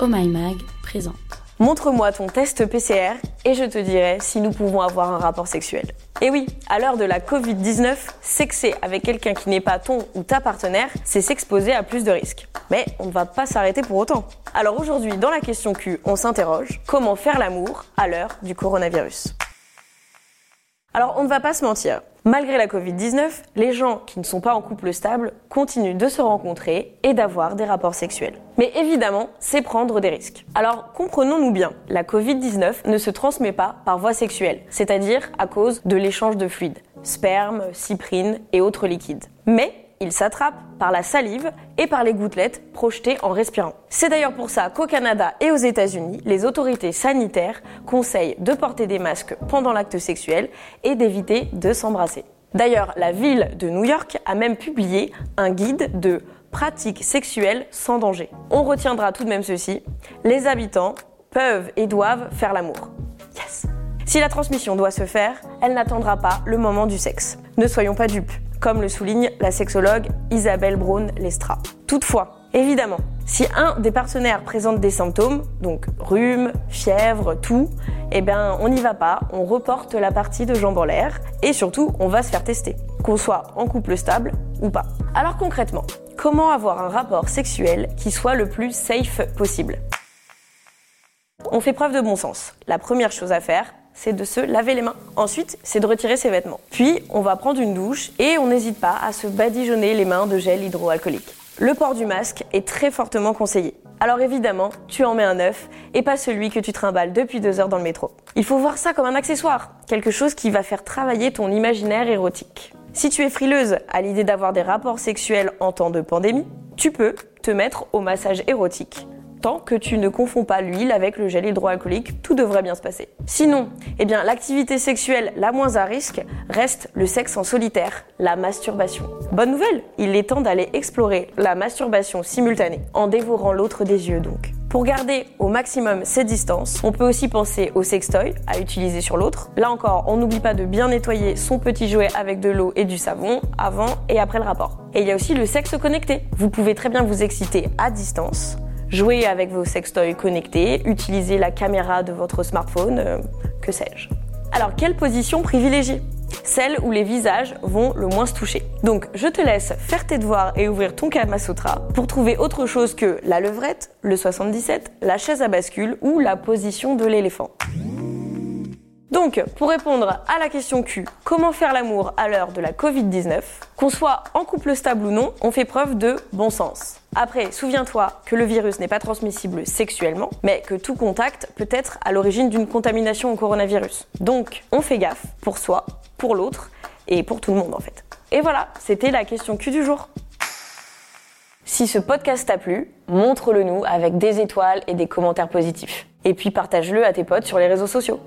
Oh My Mag présente. Montre-moi ton test PCR et je te dirai si nous pouvons avoir un rapport sexuel. Et oui, à l'heure de la Covid-19, sexer avec quelqu'un qui n'est pas ton ou ta partenaire, c'est s'exposer à plus de risques. Mais on ne va pas s'arrêter pour autant. Alors aujourd'hui, dans la question Q, on s'interroge comment faire l'amour à l'heure du coronavirus? Alors on ne va pas se mentir, malgré la Covid-19, les gens qui ne sont pas en couple stable continuent de se rencontrer et d'avoir des rapports sexuels. Mais évidemment, c'est prendre des risques. Alors comprenons-nous bien, la Covid-19 ne se transmet pas par voie sexuelle, c'est-à-dire à cause de l'échange de fluides, sperme, cyprine et autres liquides. Mais il s'attrape par la salive et par les gouttelettes projetées en respirant. C'est d'ailleurs pour ça qu'au Canada et aux États-Unis, les autorités sanitaires conseillent de porter des masques pendant l'acte sexuel et d'éviter de s'embrasser. D'ailleurs, la ville de New York a même publié un guide de pratiques sexuelles sans danger. On retiendra tout de même ceci, les habitants peuvent et doivent faire l'amour. Yes Si la transmission doit se faire, elle n'attendra pas le moment du sexe. Ne soyons pas dupes comme le souligne la sexologue Isabelle Braun-Lestra. Toutefois, évidemment, si un des partenaires présente des symptômes, donc rhume, fièvre, tout, eh bien on n'y va pas, on reporte la partie de jambes en l'air et surtout on va se faire tester, qu'on soit en couple stable ou pas. Alors concrètement, comment avoir un rapport sexuel qui soit le plus safe possible? On fait preuve de bon sens. La première chose à faire, c'est de se laver les mains. Ensuite, c'est de retirer ses vêtements. Puis, on va prendre une douche et on n'hésite pas à se badigeonner les mains de gel hydroalcoolique. Le port du masque est très fortement conseillé. Alors évidemment, tu en mets un neuf et pas celui que tu trimbales depuis deux heures dans le métro. Il faut voir ça comme un accessoire, quelque chose qui va faire travailler ton imaginaire érotique. Si tu es frileuse à l'idée d'avoir des rapports sexuels en temps de pandémie, tu peux te mettre au massage érotique Tant que tu ne confonds pas l'huile avec le gel hydroalcoolique, tout devrait bien se passer. Sinon, eh bien, l'activité sexuelle la moins à risque reste le sexe en solitaire, la masturbation. Bonne nouvelle, il est temps d'aller explorer la masturbation simultanée, en dévorant l'autre des yeux donc. Pour garder au maximum ces distances, on peut aussi penser au sextoy à utiliser sur l'autre. Là encore, on n'oublie pas de bien nettoyer son petit jouet avec de l'eau et du savon avant et après le rapport. Et il y a aussi le sexe connecté. Vous pouvez très bien vous exciter à distance Jouez avec vos sextoys connectés, utilisez la caméra de votre smartphone, euh, que sais-je. Alors, quelle position privilégier? Celle où les visages vont le moins se toucher. Donc, je te laisse faire tes devoirs et ouvrir ton Kama Sutra pour trouver autre chose que la levrette, le 77, la chaise à bascule ou la position de l'éléphant. Donc, pour répondre à la question Q, comment faire l'amour à l'heure de la Covid-19 Qu'on soit en couple stable ou non, on fait preuve de bon sens. Après, souviens-toi que le virus n'est pas transmissible sexuellement, mais que tout contact peut être à l'origine d'une contamination au coronavirus. Donc, on fait gaffe pour soi, pour l'autre et pour tout le monde en fait. Et voilà, c'était la question Q du jour. Si ce podcast t'a plu, montre-le nous avec des étoiles et des commentaires positifs. Et puis partage-le à tes potes sur les réseaux sociaux.